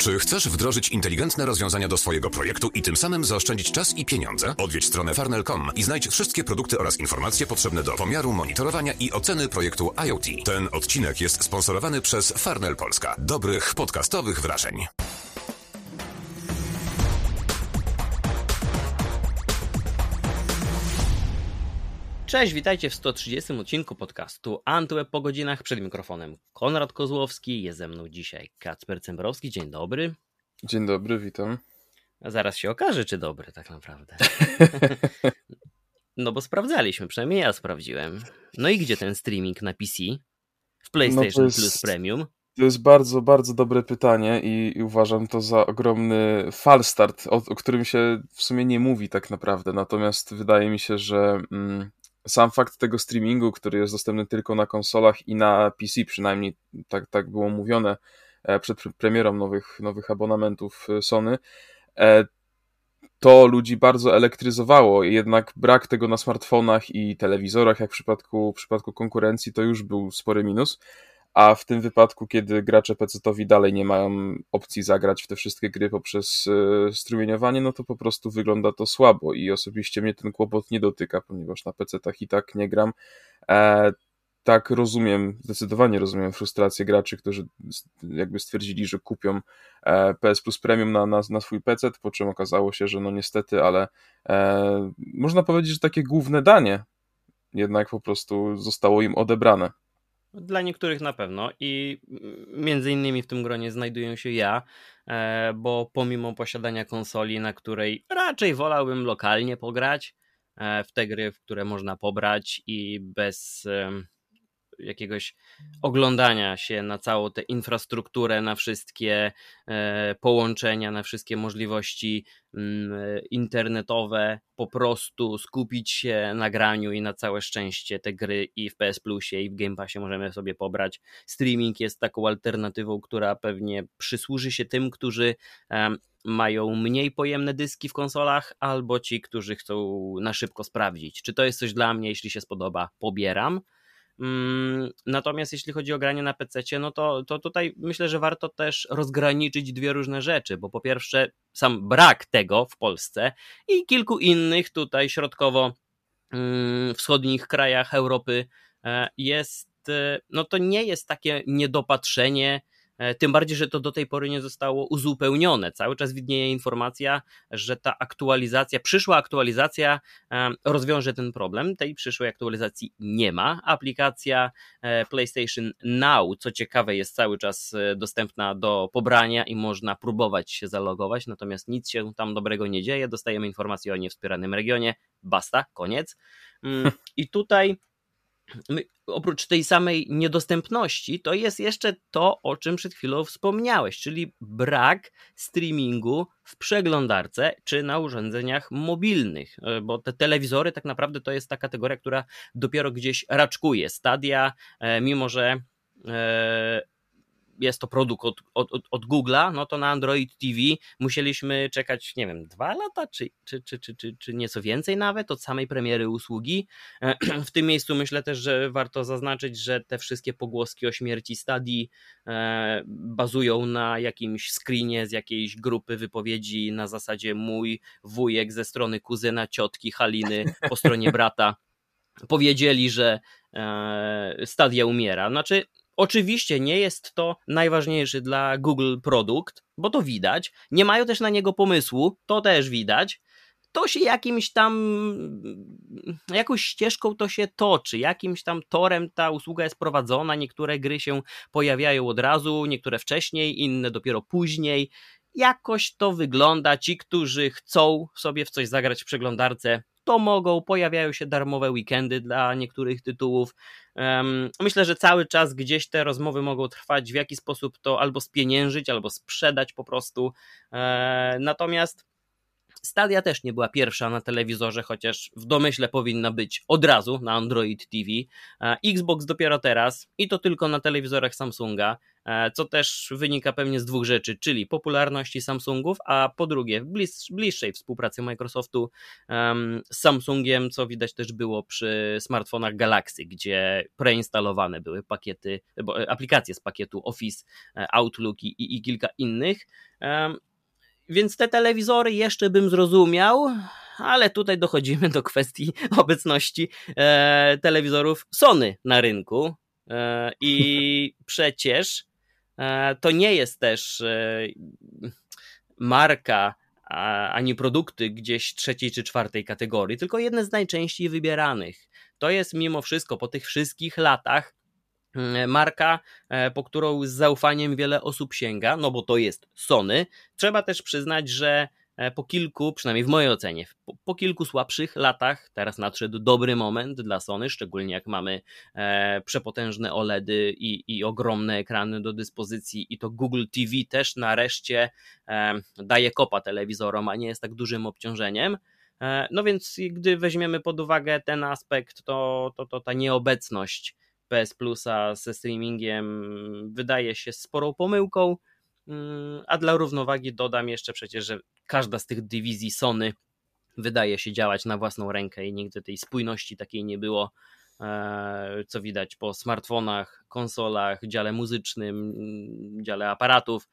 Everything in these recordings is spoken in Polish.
Czy chcesz wdrożyć inteligentne rozwiązania do swojego projektu i tym samym zaoszczędzić czas i pieniądze? Odwiedź stronę farnel.com i znajdź wszystkie produkty oraz informacje potrzebne do pomiaru, monitorowania i oceny projektu IoT. Ten odcinek jest sponsorowany przez Farnel Polska. Dobrych podcastowych wrażeń. Cześć, witajcie w 130 odcinku podcastu Antweb po godzinach przed mikrofonem. Konrad Kozłowski, jest ze mną dzisiaj Kacper Cembrowski. Dzień dobry. Dzień dobry, witam. A zaraz się okaże, czy dobry tak naprawdę. no bo sprawdzaliśmy, przynajmniej ja sprawdziłem. No i gdzie ten streaming na PC? W PlayStation no jest... Plus Premium? To jest bardzo, bardzo dobre pytanie i, i uważam to za ogromny falstart, o, o którym się w sumie nie mówi tak naprawdę. Natomiast wydaje mi się, że mm, sam fakt tego streamingu, który jest dostępny tylko na konsolach i na PC, przynajmniej tak, tak było mówione e, przed premierą nowych, nowych abonamentów e, Sony, e, to ludzi bardzo elektryzowało, jednak brak tego na smartfonach i telewizorach, jak w przypadku, w przypadku konkurencji, to już był spory minus a w tym wypadku, kiedy gracze PC-towi dalej nie mają opcji zagrać w te wszystkie gry poprzez e, strumieniowanie, no to po prostu wygląda to słabo i osobiście mnie ten kłopot nie dotyka, ponieważ na PC-tach i tak nie gram. E, tak rozumiem, zdecydowanie rozumiem frustrację graczy, którzy jakby stwierdzili, że kupią e, PS Plus Premium na, na, na swój PC, po czym okazało się, że no niestety, ale e, można powiedzieć, że takie główne danie jednak po prostu zostało im odebrane. Dla niektórych na pewno i między innymi w tym gronie znajduję się ja, e, bo pomimo posiadania konsoli, na której raczej wolałbym lokalnie pograć e, w te gry, w które można pobrać i bez jakiegoś oglądania się na całą tę infrastrukturę, na wszystkie e, połączenia, na wszystkie możliwości mm, internetowe, po prostu skupić się na graniu i na całe szczęście te gry i w PS Plusie i w Game Passie możemy sobie pobrać. Streaming jest taką alternatywą, która pewnie przysłuży się tym, którzy mają mniej pojemne dyski w konsolach, albo ci, którzy chcą na szybko sprawdzić, czy to jest coś dla mnie, jeśli się spodoba, pobieram. Mm, natomiast jeśli chodzi o granie na PC, no to, to tutaj myślę, że warto też rozgraniczyć dwie różne rzeczy, bo po pierwsze sam brak tego w Polsce i kilku innych tutaj środkowo-wschodnich mm, krajach Europy e, jest, e, no to nie jest takie niedopatrzenie tym bardziej, że to do tej pory nie zostało uzupełnione. Cały czas widnieje informacja, że ta aktualizacja, przyszła aktualizacja e, rozwiąże ten problem. Tej przyszłej aktualizacji nie ma. Aplikacja e, PlayStation Now, co ciekawe, jest cały czas dostępna do pobrania i można próbować się zalogować, natomiast nic się tam dobrego nie dzieje. Dostajemy informacje o niewspieranym regionie. Basta, koniec. Mm, I tutaj oprócz tej samej niedostępności, to jest jeszcze to, o czym przed chwilą wspomniałeś, czyli brak streamingu w przeglądarce czy na urządzeniach mobilnych, e, bo te telewizory tak naprawdę to jest ta kategoria, która dopiero gdzieś raczkuje. Stadia, e, mimo że e, jest to produkt od, od, od Google'a, no to na Android TV musieliśmy czekać, nie wiem, dwa lata, czy, czy, czy, czy, czy, czy nieco więcej nawet od samej premiery usługi. W tym miejscu myślę też, że warto zaznaczyć, że te wszystkie pogłoski o śmierci Stadii e, bazują na jakimś screenie z jakiejś grupy wypowiedzi na zasadzie mój wujek ze strony kuzyna, ciotki, Haliny po stronie brata powiedzieli, że e, Stadia umiera. Znaczy, Oczywiście nie jest to najważniejszy dla Google produkt, bo to widać. Nie mają też na niego pomysłu, to też widać. To się jakimś tam, jakąś ścieżką to się toczy, jakimś tam torem ta usługa jest prowadzona. Niektóre gry się pojawiają od razu, niektóre wcześniej, inne dopiero później. Jakoś to wygląda. Ci, którzy chcą sobie w coś zagrać w przeglądarce, to mogą, pojawiają się darmowe weekendy dla niektórych tytułów. Myślę, że cały czas gdzieś te rozmowy mogą trwać, w jaki sposób to albo spieniężyć, albo sprzedać po prostu. E, natomiast Stadia też nie była pierwsza na telewizorze, chociaż w domyśle powinna być od razu na Android TV. E, Xbox dopiero teraz i to tylko na telewizorach Samsunga. E, co też wynika pewnie z dwóch rzeczy, czyli popularności Samsungów, a po drugie bliż, bliższej współpracy Microsoftu z Samsungiem, co widać też było przy smartfonach Galaxy, gdzie preinstalowane były pakiety, bo, e, aplikacje z pakietu Office, e, Outlook i, i kilka innych. Więc te telewizory jeszcze bym zrozumiał, ale tutaj dochodzimy do kwestii obecności e, telewizorów Sony na rynku. E, I przecież E, to nie jest też e, marka ani produkty gdzieś trzeciej czy czwartej kategorii, tylko jedne z najczęściej wybieranych. To jest mimo wszystko po tych wszystkich latach mm, marka, e, po którą z zaufaniem wiele osób sięga, no bo to jest Sony. Trzeba też przyznać, że E, po kilku, przynajmniej w mojej ocenie, po, po, kilku słabszych latach, teraz nadszedł dobry moment dla Sony, szczególnie jak mamy e, przepotężne OLEDy i, i ogromne ekrany do dyspozycji i to Google TV też nareszcie e, daje kopa telewizorom, a nie jest tak dużym obciążeniem. E, no więc gdy weźmiemy pod uwagę ten aspekt, to, to, to ta nieobecność PS Plusa ze streamingiem wydaje się sporą pomyłką. Mm, a dla równowagi dodam jeszcze przecież, że każda z tych dywizji Sony wydaje się działać na własną rękę i nigdy tej spójności takiej nie było, e, co widać po smartfonach, konsolach, dziale muzycznym, dziale aparatów,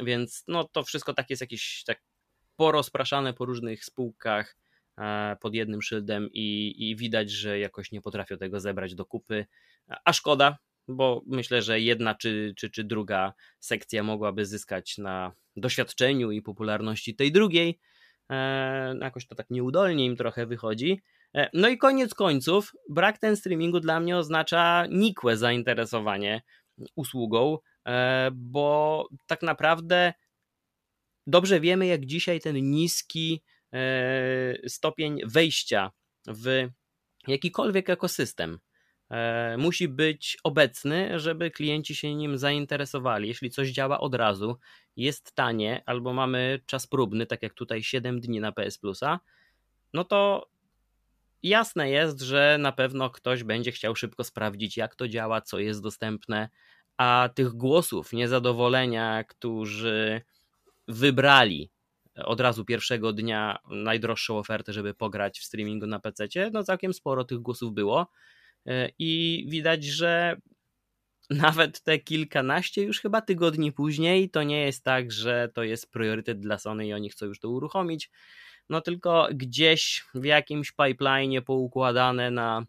więc no to wszystko tak jest jakieś tak porozpraszane po różnych spółkach e, pod jednym szyldem i, i widać, że jakoś nie potrafią tego zebrać do kupy, a szkoda, bo myślę, że jedna czy, czy, czy druga sekcja mogłaby zyskać na doświadczeniu i popularności tej drugiej. E, jakoś to tak nieudolnie im trochę wychodzi. E, no i koniec końców, brak ten streamingu dla mnie oznacza nikłe zainteresowanie usługą, e, bo tak naprawdę dobrze wiemy, jak dzisiaj ten niski e, stopień wejścia w jakikolwiek ekosystem musi być obecny, żeby klienci się nim zainteresowali. Jeśli coś działa od razu, jest tanie, albo mamy czas próbny, tak jak tutaj 7 dni na PS Plusa, no to jasne jest, że na pewno ktoś będzie chciał szybko sprawdzić, jak to działa, co jest dostępne, a tych głosów niezadowolenia, którzy wybrali od razu pierwszego dnia najdroższą ofertę, żeby pograć w streamingu na PC, no całkiem sporo tych głosów było. E, i widać, że nawet te kilkanaście już chyba tygodni później to nie jest tak, że to jest priorytet dla Sony i oni chcą już to uruchomić, no tylko gdzieś w jakimś pipeline poukładane na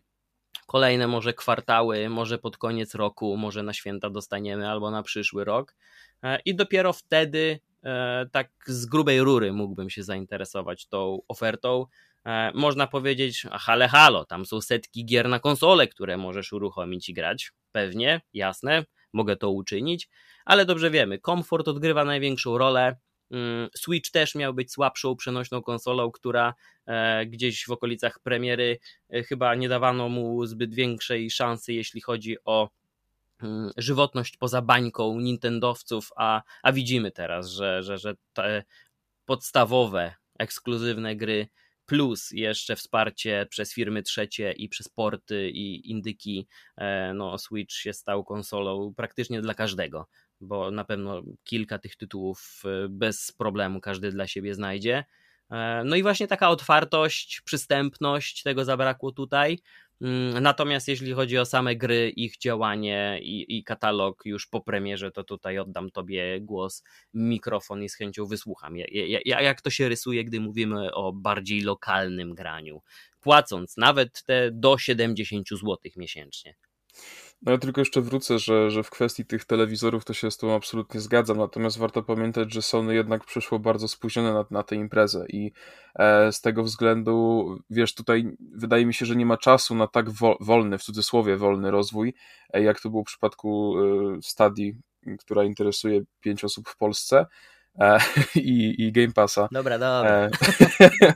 kolejne może kwartały, może pod koniec roku, może na święta dostaniemy albo na przyszły rok. E, i dopiero wtedy e, tak z grubej rury mógłbym się zainteresować tą ofertą, można powiedzieć, ale halo, tam są setki gier na konsolę, które możesz uruchomić i grać. Pewnie, jasne, mogę to uczynić, ale dobrze wiemy, komfort odgrywa największą rolę. Mm, Switch też miał być słabszą przenośną konsolą, która e, gdzieś w okolicach premiery e, chyba nie dawano mu zbyt większej szansy, jeśli chodzi o mm, żywotność poza bańką Nintendowców, a, a widzimy teraz, że, że, że te podstawowe, ekskluzywne gry plus jeszcze wsparcie przez firmy trzecie i przez porty i indyki, e, no Switch się stał konsolą praktycznie dla każdego, bo na pewno kilka tych tytułów e, bez problemu każdy dla siebie znajdzie. E, no i właśnie taka otwartość, przystępność, tego zabrakło tutaj. Mm, natomiast jeśli chodzi o same gry, ich działanie i, i, katalog już po premierze, to tutaj oddam Tobie głos, mikrofon i z chęcią wysłucham. Ja, ja, jak to się rysuje, gdy mówimy o bardziej lokalnym graniu, płacąc nawet te do 70 zł miesięcznie? No ja tylko jeszcze wrócę, że, że w kwestii tych telewizorów to się z tą absolutnie zgadzam, natomiast warto pamiętać, że Sony jednak przyszło bardzo spóźnione na, na tę imprezę i e, z tego względu, wiesz, tutaj wydaje mi się, że nie ma czasu na tak wo, wolny, w cudzysłowie wolny rozwój, e, jak to było w przypadku e, Stadii, która interesuje pięć osób w Polsce, e, i, i Game Passa. Dobra, dobra. E,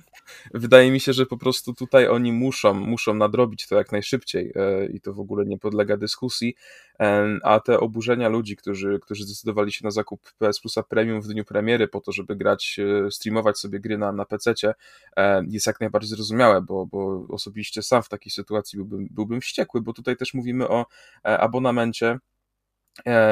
wydaje mi się, że po prostu tutaj oni muszą, muszą nadrobić to jak najszybciej e, i to w ogóle nie podlega dyskusji, e, a te oburzenia ludzi, którzy, którzy zdecydowali się na zakup PS Plusa Premium w dniu premiery po to, żeby grać, e, streamować sobie gry na, na PC-cie jest jak najbardziej zrozumiałe, bo, bo osobiście sam w takiej sytuacji byłbym, byłbym wściekły, bo tutaj też mówimy o abonamencie,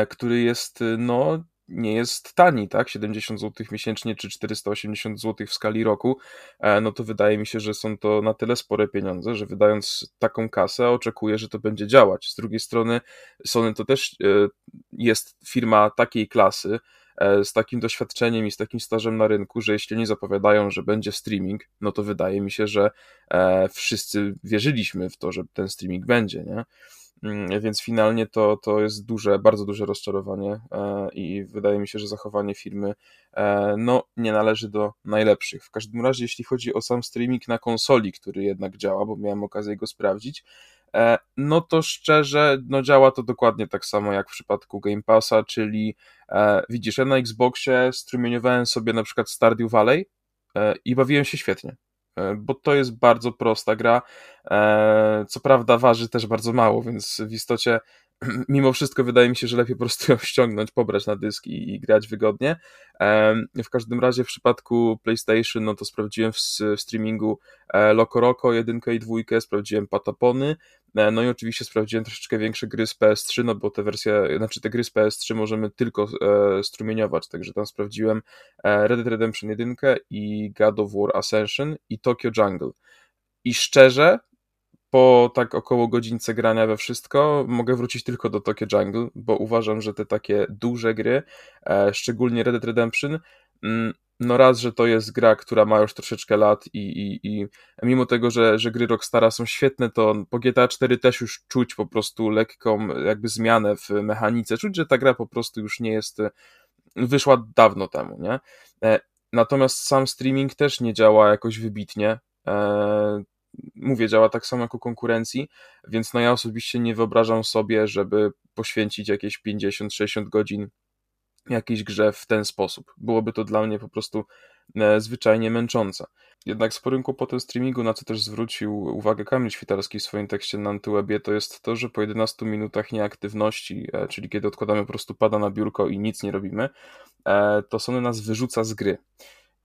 który jest no nie jest tani, tak? 70 zł miesięcznie czy 480 zł w skali roku, e, no to wydaje mi się, że są to na tyle spore pieniądze, że wydając taką kasę, oczekuję, że to będzie działać. Z drugiej strony, Sony to też e, jest firma takiej klasy, e, z takim doświadczeniem i z takim stażem na rynku, że jeśli nie zapowiadają, że będzie streaming, no to wydaje mi się, że wszyscy wierzyliśmy w to, że ten streaming będzie, nie? Mm, więc finalnie to, to jest duże, bardzo duże rozczarowanie e, i wydaje mi się, że zachowanie firmy e, no, nie należy do najlepszych. W każdym razie, jeśli chodzi o sam streaming na konsoli, który jednak działa, bo miałem okazję go sprawdzić, e, no to szczerze, no działa to dokładnie tak samo jak w przypadku Game Passa, czyli widzisz, ja na Xboxie strumieniowałem sobie na przykład Stardew Valley i bawiłem się świetnie. E, bo to jest bardzo prosta gra. E, co prawda waży też bardzo mało, więc w istocie mimo wszystko wydaje mi się, że lepiej po prostu ją ściągnąć, pobrać na dysk i, i grać wygodnie. W każdym razie w przypadku PlayStation, no to sprawdziłem w, w streamingu e, Loco Roco 1 i 2, sprawdziłem Patapony, e, no i oczywiście sprawdziłem troszeczkę większe gry z PS3, no bo te wersje, znaczy te gry z PS3 możemy tylko e, strumieniować, także tam sprawdziłem Red Dead Redemption 1 i God of War Ascension i Tokyo Jungle. I szczerze, po tak około godzince grania we wszystko mogę wrócić tylko do Tokyo Jungle, bo uważam, że te takie duże gry, e, szczególnie Red Dead Redemption, mm, no raz, że to jest gra, która ma już troszeczkę lat i, i, i mimo tego, że, że gry Rockstara są świetne, to po GTA 4 też już czuć po prostu lekką jakby zmianę w mechanice, czuć, że ta gra po prostu już nie jest, wyszła dawno temu, nie? E, natomiast sam streaming też nie działa jakoś wybitnie. Mówię, działa tak samo jak u konkurencji, więc no ja osobiście nie wyobrażam sobie, żeby poświęcić jakieś 50-60 godzin jakiejś grze w ten sposób. Byłoby to dla mnie po prostu e, zwyczajnie męczące. Jednak sporym kłopotem streamingu, na co też zwrócił uwagę Kamil Świtarski w swoim tekście na Antywebie, to jest to, że po 11 minutach nieaktywności, e, czyli kiedy odkładamy po prostu pada na biurko i nic nie robimy, e, to Sony nas wyrzuca z gry.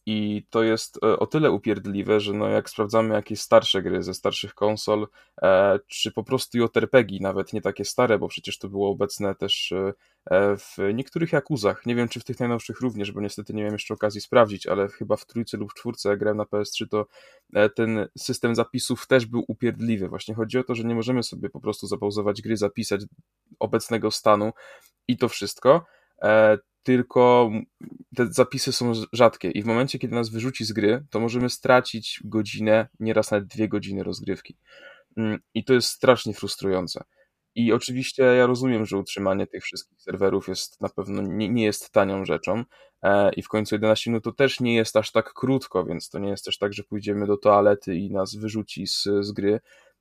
I to jest e, o tyle upierdliwe, że no jak sprawdzamy jakieś starsze gry ze starszych konsol, e, czy po prostu JRPG, nawet nie takie stare, bo przecież to było obecne też e, w niektórych Jakuzach. Nie wiem, czy w tych najnowszych również, bo niestety nie miałem jeszcze okazji sprawdzić, ale chyba w trójce lub czwórce, jak grałem na PS3, to ten system zapisów też był upierdliwy. Właśnie chodzi o to, że nie możemy sobie po prostu zapauzować gry, zapisać obecnego stanu i to wszystko tylko te zapisy są rzadkie i w momencie, kiedy nas wyrzuci z gry, to możemy stracić godzinę, nieraz nawet dwie godziny rozgrywki. Mm, I to jest strasznie frustrujące. I oczywiście ja rozumiem, że utrzymanie tych wszystkich serwerów jest na pewno nie, nie jest tanią rzeczą e, i w końcu 11 minut to też nie jest aż tak krótko, więc to nie jest też tak, że pójdziemy do toalety i nas wyrzuci z, z gry,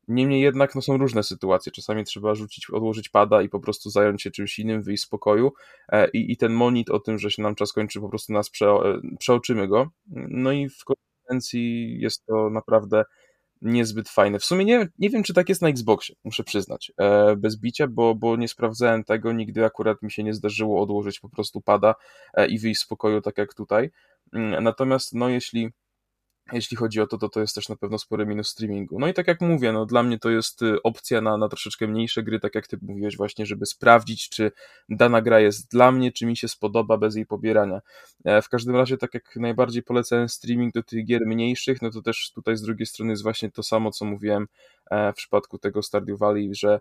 Niemniej jednak no, są różne sytuacje. Czasami trzeba rzucić, odłożyć pada i po prostu zająć się czymś innym, wyjść z pokoju e, i, i ten monit o tym, że się nam czas kończy, po prostu nas prze, e, przeoczymy go. No i w konsekwencji jest to naprawdę niezbyt fajne. W sumie nie, nie wiem, czy tak jest na Xboxie, muszę przyznać, e, bez bicia, bo, bo nie sprawdzałem tego, nigdy akurat mi się nie zdarzyło odłożyć po prostu pada i wyjść z pokoju tak jak tutaj. Mm, natomiast no jeśli jeśli chodzi o to, to to jest też na pewno spory minus streamingu. No i tak jak mówię, no dla mnie to jest y, opcja na, na troszeczkę mniejsze gry, tak jak ty mówiłeś właśnie, żeby sprawdzić, czy dana gra jest dla mnie, czy mi się spodoba bez jej pobierania. E, w każdym razie, tak jak najbardziej polecałem streaming do tych gier mniejszych, no to też tutaj z drugiej strony jest właśnie to samo, co mówiłem e, w przypadku tego Stardew Valley, że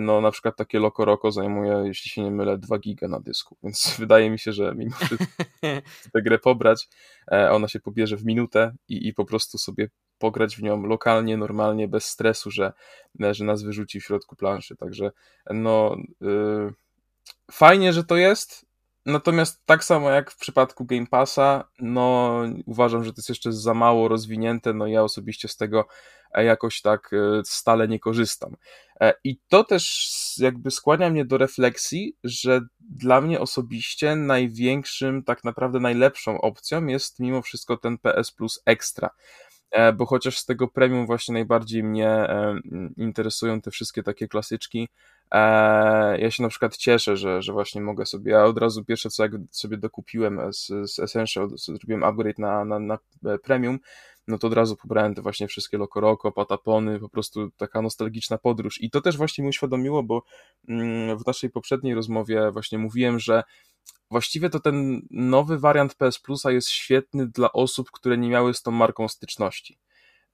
no na przykład takie Loco Roco zajmuje, jeśli się nie mylę, 2 giga na dysku, więc wydaje mi się, że mimo wszystko tę grę pobrać, ona się pobierze w minutę i i, po prostu sobie pograć w nią lokalnie, normalnie, bez stresu, że, że nas wyrzuci w środku planszy. Także no yy, fajnie, że to jest. Natomiast tak samo jak w przypadku Game Passa, no uważam, że to jest jeszcze za mało rozwinięte, no ja osobiście z tego jakoś tak y, stale nie korzystam. E, I to też jakby skłania mnie do refleksji, że dla mnie osobiście największym, tak naprawdę najlepszą opcją jest mimo wszystko ten PS Plus Extra e, bo chociaż z tego premium właśnie najbardziej mnie e, interesują te wszystkie takie klasyczki, ja się na przykład cieszę, że, że właśnie mogę sobie, ja od razu pierwsze co jak sobie dokupiłem z, z Essential, zrobiłem upgrade na, na, na premium, no to od razu pobrałem te właśnie wszystkie Lokoroko, Patapony, po prostu taka nostalgiczna podróż. I to też właśnie mi uświadomiło, bo mm, w naszej poprzedniej rozmowie właśnie mówiłem, że właściwie to ten nowy wariant PS Plusa jest świetny dla osób, które nie miały z tą marką styczności.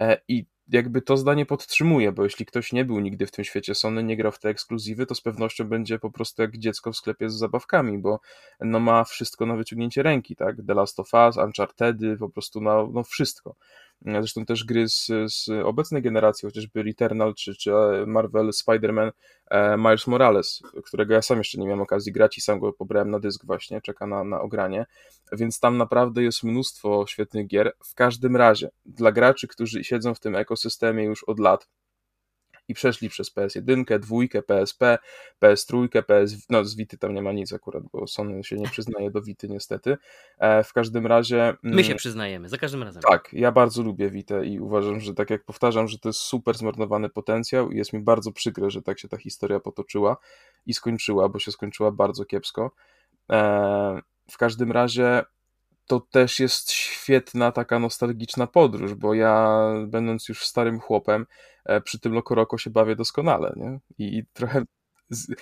E, I jakby to zdanie podtrzymuje, bo jeśli ktoś nie był nigdy w tym świecie Sony, nie grał w te ekskluzywy, to z pewnością będzie po prostu jak dziecko w sklepie z zabawkami, bo no ma wszystko na wyciągnięcie ręki, tak? The Last of Us, Uncharted, po prostu na, no wszystko. Zresztą też gry z, z obecnej generacji, chociażby Returnal czy, czy Marvel Spider-Man e, Miles Morales, którego ja sam jeszcze nie miałem okazji grać i sam go pobrałem na dysk właśnie, czeka na, na ogranie, więc tam naprawdę jest mnóstwo świetnych gier. W każdym razie, dla graczy, którzy siedzą w tym ekosystemie już od lat, i przeszli przez PS1, 2, PSP, PS3, PS... No z Vity tam nie ma nic akurat, bo Sony się nie przyznaje do Vity niestety. E, w każdym razie... My się mm, przyznajemy, za każdym razem. Tak, ja bardzo lubię Vita i uważam, że tak jak powtarzam, że to jest super zmarnowany potencjał i jest mi bardzo przykre, że tak się ta historia potoczyła i skończyła, bo się skończyła bardzo kiepsko. E, w każdym razie to też jest świetna taka nostalgiczna podróż, bo ja będąc już starym chłopem, e, przy tym Lokoroko się bawię doskonale, nie? I, trochę z,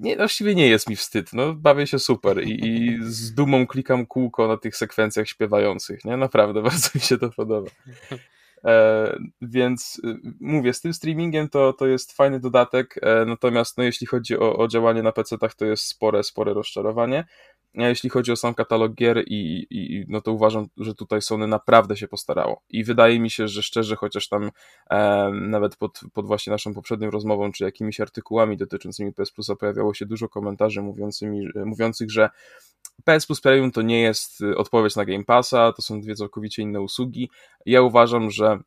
nie, właściwie nie jest mi wstyd, no bawię się super i, i z dumą klikam kółko na tych sekwencjach śpiewających, nie? Naprawdę bardzo mi się to podoba. E, więc y, mówię, z tym streamingiem to, to jest fajny dodatek, e, natomiast no, jeśli chodzi o, o działanie na PC-tach, to jest spore, spore rozczarowanie. Jeśli chodzi o sam katalog gier, i, i, no to uważam, że tutaj Sony naprawdę się postarało. I wydaje mi się, że szczerze, chociaż tam e, nawet pod, pod właśnie naszą poprzednią rozmową, czy jakimiś artykułami dotyczącymi PS Plusa pojawiało się dużo komentarzy mówiącymi, mówiących, że PS Plus Premium to nie jest odpowiedź na Game Passa, to są dwie całkowicie inne usługi. Ja uważam, że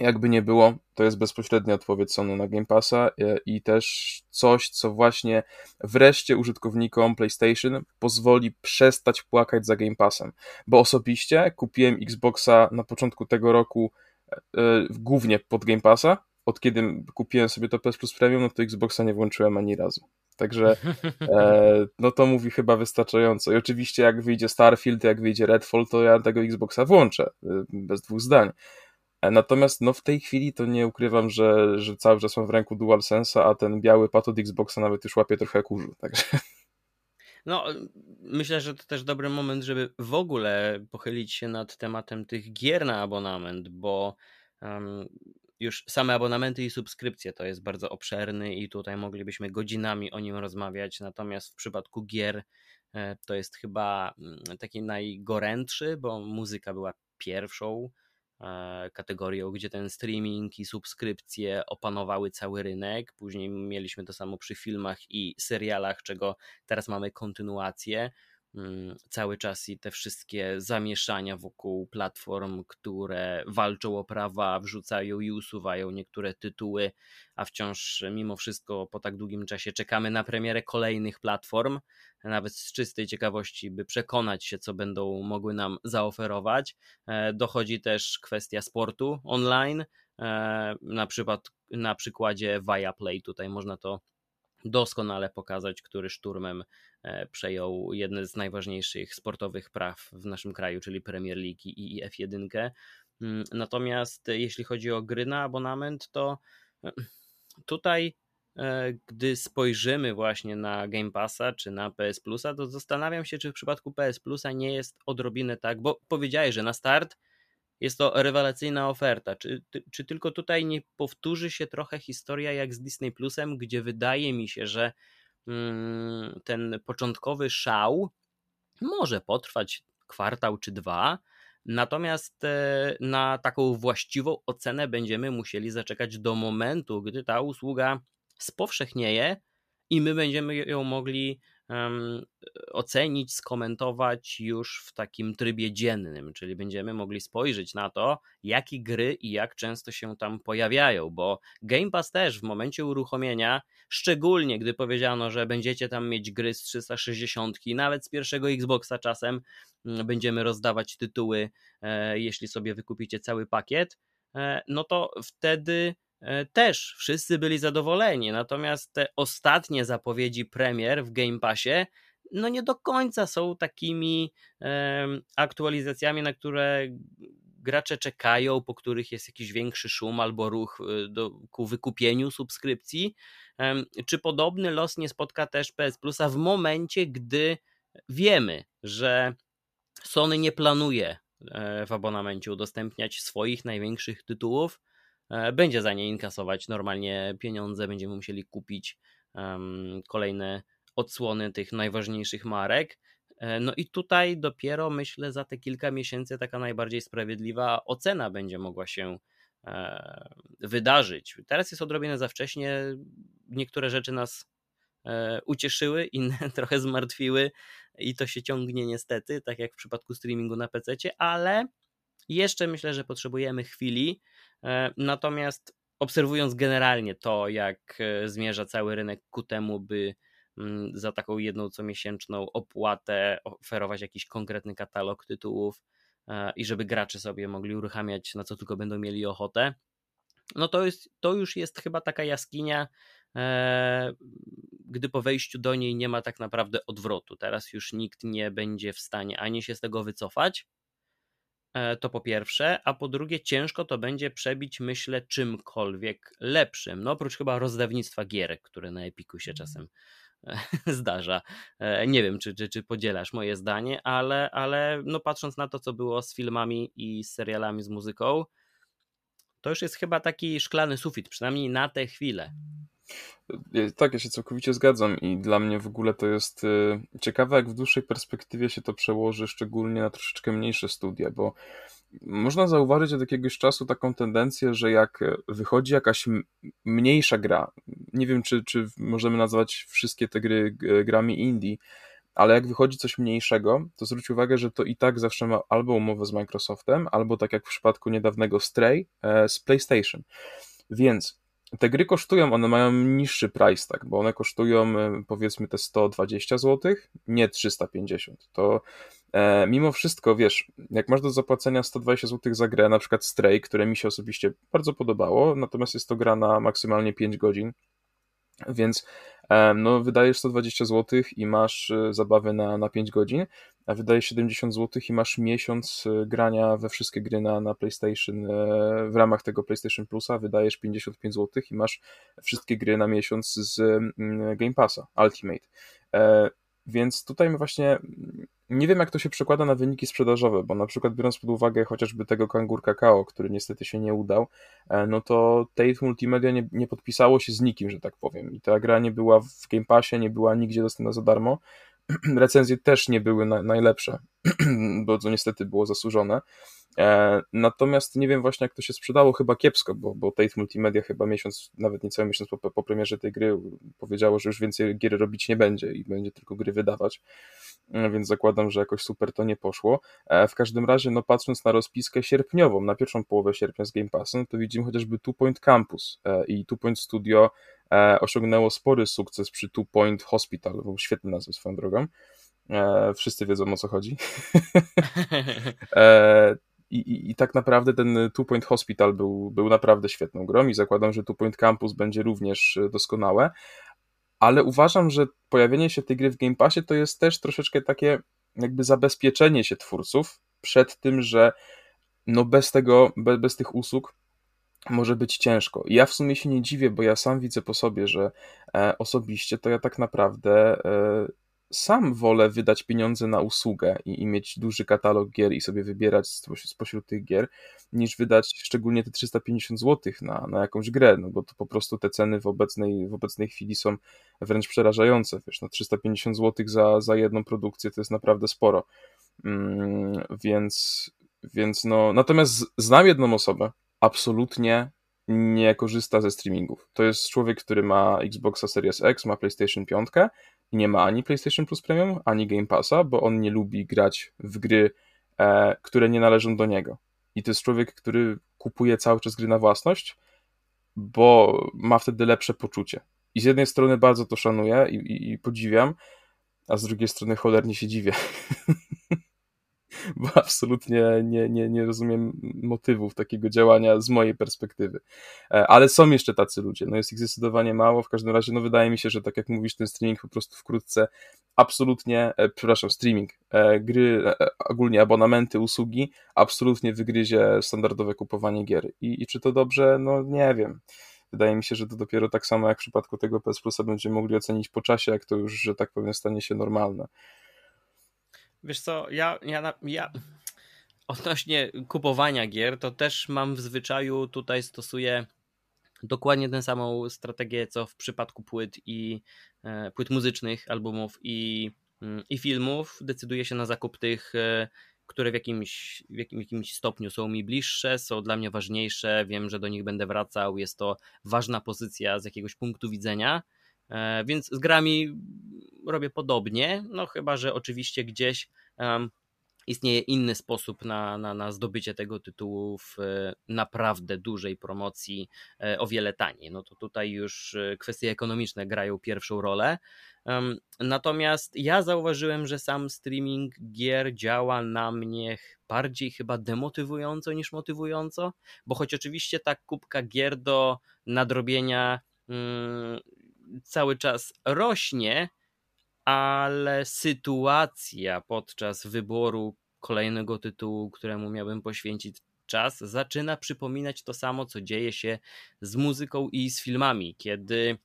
jakby nie było, to jest bezpośrednia odpowiedź Sony na Game Passa e, i też coś, co właśnie wreszcie użytkownikom PlayStation pozwoli przestać płakać za Game Passem. Bo osobiście kupiłem Xboxa na początku tego roku e, głównie pod Game Passa. Od kiedy kupiłem sobie to PS Plus Premium, no to Xboxa nie włączyłem ani razu. Także e, no to mówi chyba wystarczająco. I oczywiście jak wyjdzie Starfield, jak wyjdzie Redfall, to ja tego Xboxa włączę, bez dwóch zdań. E, natomiast no w tej chwili to nie ukrywam, że, że cały czas mam w ręku DualSense, a ten biały pad od Xboxa nawet już łapie trochę kurzu, także... No, myślę, że to też dobry moment, żeby w ogóle pochylić się nad tematem tych gier na abonament, bo um, już same abonamenty i subskrypcje to jest bardzo obszerny i tutaj moglibyśmy godzinami o nim rozmawiać, natomiast w przypadku gier e, to jest chyba mm, taki najgorętszy, bo muzyka była pierwszą kategorią, gdzie ten streaming i subskrypcje opanowały cały rynek. Później mieliśmy to samo przy filmach i serialach, czego teraz mamy kontynuację. Mm, cały czas i te wszystkie zamieszania wokół platform, które walczą o prawa, wrzucają i usuwają niektóre tytuły, a wciąż mimo wszystko po tak długim czasie czekamy na premierę kolejnych platform, nawet z czystej ciekawości, by przekonać się, co będą mogły nam zaoferować. E, dochodzi też kwestia sportu online, e, na, przykład, na przykładzie Viaplay, tutaj można to doskonale pokazać, który szturmem e, przejął jedne z najważniejszych sportowych praw w naszym kraju, czyli Premier League i F1. Mm, natomiast jeśli chodzi o gry na abonament, to e, tutaj e, gdy spojrzymy właśnie na Game Passa czy na PS Plusa, to zastanawiam się, czy w przypadku PS Plusa nie jest odrobinę tak, bo powiedziałeś, że na start jest to rewelacyjna oferta. Czy, czy tylko tutaj nie powtórzy się trochę historia jak z Disney Plusem, gdzie wydaje mi się, że mm, ten początkowy szał może potrwać kwartał czy dwa, natomiast e, na taką właściwą ocenę będziemy musieli zaczekać do momentu, gdy ta usługa spowszechnieje i my będziemy ją mogli ocenić, skomentować już w takim trybie dziennym, czyli będziemy mogli spojrzeć na to, jakie gry i jak często się tam pojawiają, bo Game Pass też w momencie uruchomienia, szczególnie gdy powiedziano, że będziecie tam mieć gry z 360, nawet z pierwszego Xboxa czasem mm, będziemy rozdawać tytuły, e, jeśli sobie wykupicie cały pakiet, e, no to wtedy też wszyscy byli zadowoleni. Natomiast te ostatnie zapowiedzi premier w Game Passie no nie do końca są takimi aktualizacjami, na które gracze czekają, po których jest jakiś większy szum albo ruch y, do, ku wykupieniu subskrypcji. Czy podobny los nie spotka też PS Plusa w momencie, gdy wiemy, że Sony nie planuje e, w abonamencie udostępniać swoich największych tytułów, e, będzie za nie inkasować normalnie pieniądze, będziemy musieli kupić kolejne odsłony tych najważniejszych marek. E, no i tutaj dopiero myślę za te kilka miesięcy taka najbardziej sprawiedliwa ocena będzie mogła się e, wydarzyć. Teraz jest odrobinę za wcześnie. Niektóre rzeczy nas e, ucieszyły, inne trochę zmartwiły i to się ciągnie niestety, tak jak w przypadku streamingu na PC, ale jeszcze myślę, że potrzebujemy chwili. Natomiast obserwując generalnie to, jak zmierza cały rynek ku temu, by Mm, za taką jedną comiesięczną opłatę oferować jakiś konkretny katalog tytułów e, i żeby gracze sobie mogli uruchamiać na co tylko będą mieli ochotę. No to, jest, to już jest chyba taka jaskinia, e, gdy po wejściu do niej nie ma tak naprawdę odwrotu. Teraz już nikt nie będzie w stanie ani się z tego wycofać, e, to po pierwsze, a po drugie ciężko to będzie przebić, myślę, czymkolwiek lepszym. No oprócz chyba rozdawnictwa gierek, które na Epiku się mhm. czasem zdarza. E, nie wiem, czy, czy, czy podzielasz moje zdanie, ale, ale no patrząc na to, co było z filmami i z serialami z muzyką, to już jest chyba taki szklany sufit, przynajmniej na tę chwilę. E, tak, ja się całkowicie zgadzam i dla mnie w ogóle to jest e, ciekawe, jak w dłuższej perspektywie się to przełoży, szczególnie na troszeczkę mniejsze studia, bo można zauważyć od jakiegoś czasu taką tendencję, że jak wychodzi jakaś mniejsza gra, nie wiem czy, czy możemy nazwać wszystkie te gry grami indie, ale jak wychodzi coś mniejszego, to zwróć uwagę, że to i tak zawsze ma albo umowę z Microsoftem, albo tak jak w przypadku niedawnego Stray e, z PlayStation. Więc te gry kosztują, one mają niższy price tak, bo one kosztują e, powiedzmy te 120 zł, nie 350. To e, mimo wszystko, wiesz, jak masz do zapłacenia 120 zł za grę, na przykład Stray, które mi się osobiście bardzo podobało, natomiast jest to gra na maksymalnie 5 godzin, więc no, wydajesz 120 zł i masz e, zabawę na, na 5 godzin, a wydajesz 70 zł i masz miesiąc e, grania we wszystkie gry na, na PlayStation. E, w ramach tego PlayStation Plusa wydajesz 55 zł i masz wszystkie gry na miesiąc z mm, Game Passa Ultimate. Więc tutaj właśnie nie wiem, jak to się przekłada na wyniki sprzedażowe, bo na przykład biorąc pod uwagę chociażby tego Kangur Kakao, który niestety się nie udał, e, no to Tate Multimedia nie, nie podpisało się z nikim, że tak powiem. I ta gra nie była w Game Passie, nie była nigdzie dostępna za darmo. Recenzje też nie były na, najlepsze, bo to niestety było zasłużone. E, natomiast nie wiem właśnie, jak to się sprzedało, chyba kiepsko, bo, bo Tate Multimedia chyba miesiąc, nawet niecały miesiąc po, po premierze tej gry powiedziało, że już więcej gier robić nie będzie i będzie tylko gry wydawać, e, więc zakładam, że jakoś super to nie poszło. E, w każdym razie, no patrząc na rozpiskę sierpniową, na pierwszą połowę sierpnia z Game Passem, to widzimy chociażby Two Point Campus i Two Point Studio osiągnęło spory sukces przy Two Point Hospital, bo świetny nazwę swoją drogą. Wszyscy wiedzą o co chodzi. I, i, I, tak naprawdę ten Two Point Hospital był, był naprawdę świetną grą i zakładam, że Two Point Campus będzie również e, doskonałe, ale uważam, że pojawienie się tej gry w Game Passie to jest też troszeczkę takie jakby zabezpieczenie się twórców przed tym, że no bez tego, bez, bez tych usług może być ciężko. Ja w sumie się nie dziwię, bo ja sam widzę po sobie, że e, osobiście to ja tak naprawdę e, sam wolę wydać pieniądze na usługę i, i mieć duży katalog gier i sobie wybierać spośród tych gier, niż wydać szczególnie te 350 zł na, na jakąś grę, no bo to po prostu te ceny w obecnej, w obecnej chwili są wręcz przerażające, wiesz, no 350 zł za, za jedną produkcję to jest naprawdę sporo, mm, więc, więc no, natomiast znam jedną osobę, absolutnie nie korzysta ze streamingów. To jest człowiek, który ma Xboxa Series X, ma PlayStation 5 i nie ma ani PlayStation Plus Premium, ani Game Passa, bo on nie lubi grać w gry, e, które nie należą do niego. I to jest człowiek, który kupuje cały czas gry na własność, bo ma wtedy lepsze poczucie. I z jednej strony bardzo to szanuję i, i, i podziwiam, a z drugiej strony cholernie się dziwię. bo absolutnie nie, nie, nie rozumiem motywów takiego działania z mojej perspektywy. E, ale są jeszcze tacy ludzie, no jest ich zdecydowanie mało, w każdym razie no wydaje mi się, że tak jak mówisz, ten streaming po prostu wkrótce absolutnie, e, przepraszam, streaming, e, gry, ogólnie abonamenty, usługi, absolutnie wygryzie standardowe kupowanie gier. I, i czy to dobrze? No nie wiem. Wydaje mi się, że to dopiero tak samo jak w przypadku tego PS Plusa będziemy mogli ocenić po czasie, jak to już, że tak powiem, stanie się normalne. Wiesz co, ja, ja, ja odnośnie kupowania gier, to też mam w zwyczaju, tutaj stosuję dokładnie tę samą strategię, co w przypadku płyt i e, płyt muzycznych, albumów i, mm, i filmów. Decyduję się na zakup tych, e, które w jakimś, w jakim, jakimś stopniu są mi bliższe, są dla mnie ważniejsze, wiem, że do nich będę wracał, jest to ważna pozycja z jakiegoś punktu widzenia. E, więc z grami robię podobnie, no chyba, że oczywiście gdzieś istnieje inny sposób na, na, na zdobycie tego tytułu w e, naprawdę dużej promocji e, o wiele taniej. No to tutaj już kwestie ekonomiczne grają pierwszą rolę. Natomiast ja zauważyłem, że sam streaming gier działa na mnie bardziej chyba demotywująco niż motywująco, bo choć oczywiście ta kubka gier do nadrobienia mm, cały czas rośnie, ale sytuacja podczas wyboru kolejnego tytułu, któremu miałbym poświęcić czas, zaczyna przypominać to samo, co dzieje się z muzyką i z filmami, kiedy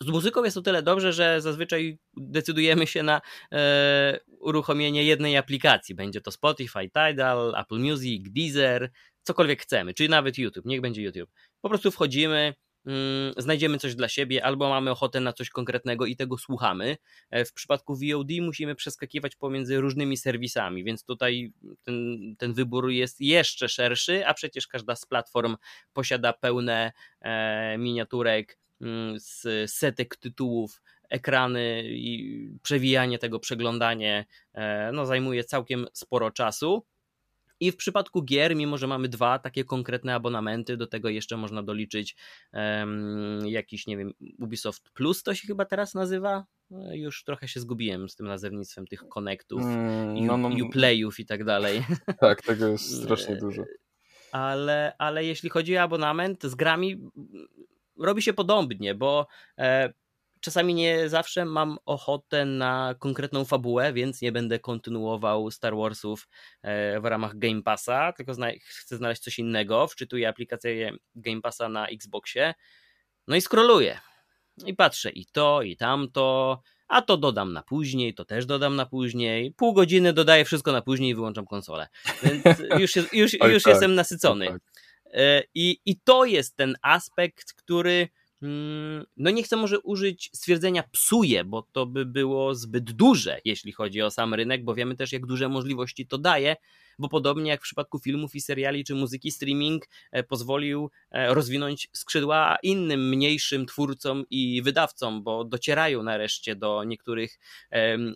z muzyką jest o tyle dobrze, że zazwyczaj decydujemy się na e, uruchomienie jednej aplikacji. Będzie to Spotify, Tidal, Apple Music, Deezer, cokolwiek chcemy, czyli nawet YouTube, niech będzie YouTube. Po prostu wchodzimy, mm, znajdziemy coś dla siebie, albo mamy ochotę na coś konkretnego i tego słuchamy. E, w przypadku VOD musimy przeskakiwać pomiędzy różnymi serwisami, więc tutaj ten, ten wybór jest jeszcze szerszy, a przecież każda z platform posiada pełne e, miniaturek mm, z setek tytułów, ekrany i przewijanie tego, przeglądanie e, no, zajmuje całkiem sporo czasu. I w przypadku gier, mimo że mamy dwa takie konkretne abonamenty, do tego jeszcze można doliczyć um, jakiś, nie wiem, Ubisoft Plus to się chyba teraz nazywa. No, już trochę się zgubiłem z tym nazewnictwem tych connectów, mm, no, no, Uplayów i tak dalej. Tak, tego jest strasznie dużo. Ale, ale jeśli chodzi o abonament z grami, robi się podobnie, bo e, czasami nie zawsze mam ochotę na konkretną fabułę, więc nie będę kontynuował Star Warsów e, w ramach Game Passa, tylko zna chcę znaleźć coś innego. Wczytuję aplikację Game Passa na Xboxie, no i scrolluję. I patrzę i to, i tamto, a to dodam na później, to też dodam na później. Pół godziny dodaję wszystko na później i wyłączam konsolę. Więc już, już, już, już tak, jestem nasycony. Tak. E, I, I to jest ten aspekt, który no nie chcę może użyć stwierdzenia psuje, bo to by było zbyt duże, jeśli chodzi o sam rynek, bo wiemy też, jak duże możliwości to daje, bo podobnie jak w przypadku filmów i seriali czy muzyki, streaming e, pozwolił e, rozwinąć skrzydła innym, mniejszym twórcom i wydawcom, bo docierają nareszcie do niektórych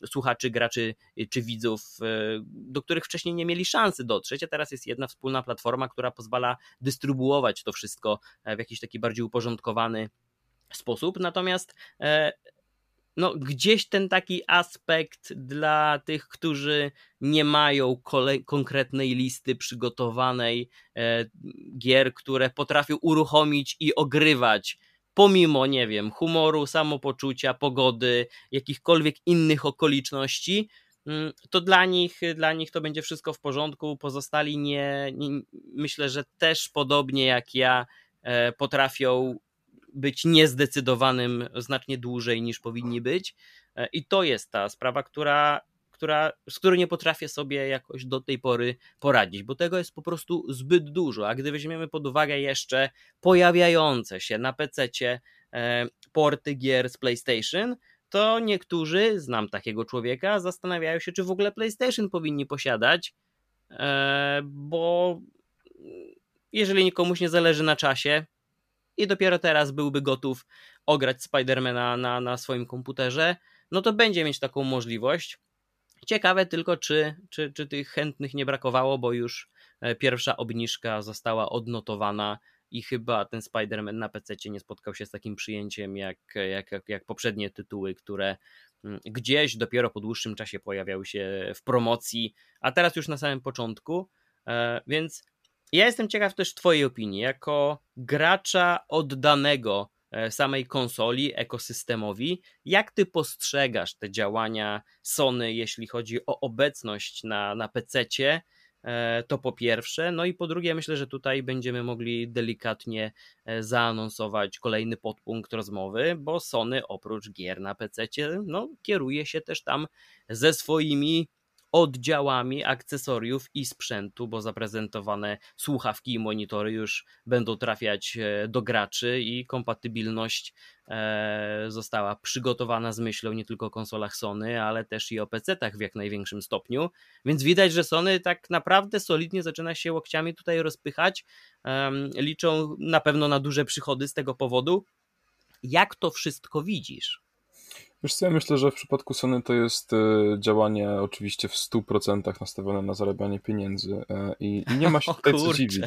słuchaczy, graczy czy widzów, e, do których wcześniej nie mieli szansy dotrzeć, a teraz jest jedna wspólna platforma, która pozwala dystrybuować to wszystko w jakiś taki bardziej uporządkowany sposób. Natomiast no, gdzieś ten taki aspekt dla tych, którzy nie mają konkretnej listy przygotowanej e, gier, które potrafią uruchomić i ogrywać pomimo, nie wiem, humoru, samopoczucia, pogody, jakichkolwiek innych okoliczności, mm, to dla nich, dla nich to będzie wszystko w porządku. Pozostali nie, nie myślę, że też podobnie jak ja e, potrafią być niezdecydowanym znacznie dłużej niż powinni być. E, I to jest ta sprawa, która, która, z którą nie potrafię sobie jakoś do tej pory poradzić, bo tego jest po prostu zbyt dużo. A gdy weźmiemy pod uwagę jeszcze pojawiające się na PC e, porty gier z PlayStation, to niektórzy, znam takiego człowieka, zastanawiają się, czy w ogóle PlayStation powinni posiadać, e, bo jeżeli komuś nie zależy na czasie, i dopiero teraz byłby gotów ograć Spidermana na, na swoim komputerze, no to będzie mieć taką możliwość. Ciekawe tylko, czy, czy, czy tych chętnych nie brakowało, bo już e, pierwsza obniżka została odnotowana i chyba ten Spider-Man na PC nie spotkał się z takim przyjęciem jak, jak, jak, jak poprzednie tytuły, które mm, gdzieś dopiero po dłuższym czasie pojawiały się w promocji, a teraz już na samym początku. E, więc ja jestem ciekaw też Twojej opinii, jako gracza oddanego e, samej konsoli, ekosystemowi. Jak ty postrzegasz te działania Sony, jeśli chodzi o obecność na, na PC-cie? E, to po pierwsze. No i po drugie, myślę, że tutaj będziemy mogli delikatnie e, zaanonsować kolejny podpunkt rozmowy, bo Sony oprócz gier na PC no, kieruje się też tam ze swoimi oddziałami akcesoriów i sprzętu, bo zaprezentowane słuchawki i monitory już będą trafiać e, do graczy i kompatybilność e, została przygotowana z myślą nie tylko o konsolach Sony, ale też i o PC-tach w jak największym stopniu. Więc widać, że Sony tak naprawdę solidnie zaczyna się łokciami tutaj rozpychać. Liczą na pewno na duże przychody z tego powodu. Jak to wszystko widzisz? Wiesz co, ja myślę, że w przypadku Sony to jest e, działanie oczywiście w 100% nastawione na zarabianie pieniędzy e, i, nie ma się tutaj co dziwić.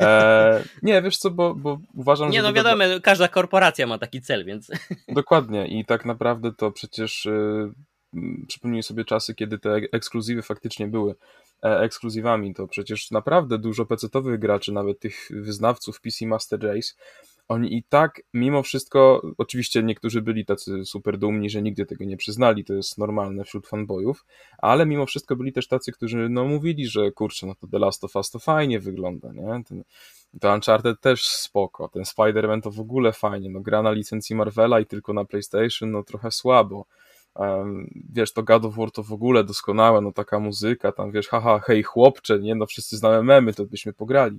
E, nie, wiesz co, bo, bo uważam, nie, że... Nie, no wiadomo, każda korporacja ma taki cel, więc... Dokładnie i tak naprawdę to przecież przypomnij sobie czasy, kiedy te ekskluzywy faktycznie były ekskluzywami, to przecież naprawdę dużo pecetowych graczy, nawet tych wyznawców PC Master Race, oni i tak, mimo wszystko, oczywiście niektórzy byli tacy super dumni, że nigdy tego nie przyznali, to jest normalne wśród fanboyów, ale mimo wszystko byli też tacy, którzy no mówili, że kurczę, no to The Last of Us to fajnie wygląda, nie? Ten, to Uncharted też spoko, ten Spider-Man to w ogóle fajnie, no gra na licencji Marvela i tylko na PlayStation, no trochę słabo. Um, wiesz, to God of War to w ogóle doskonałe, no taka muzyka, tam wiesz, haha, hej chłopcze, nie, no wszyscy znamy memy, to byśmy pograli.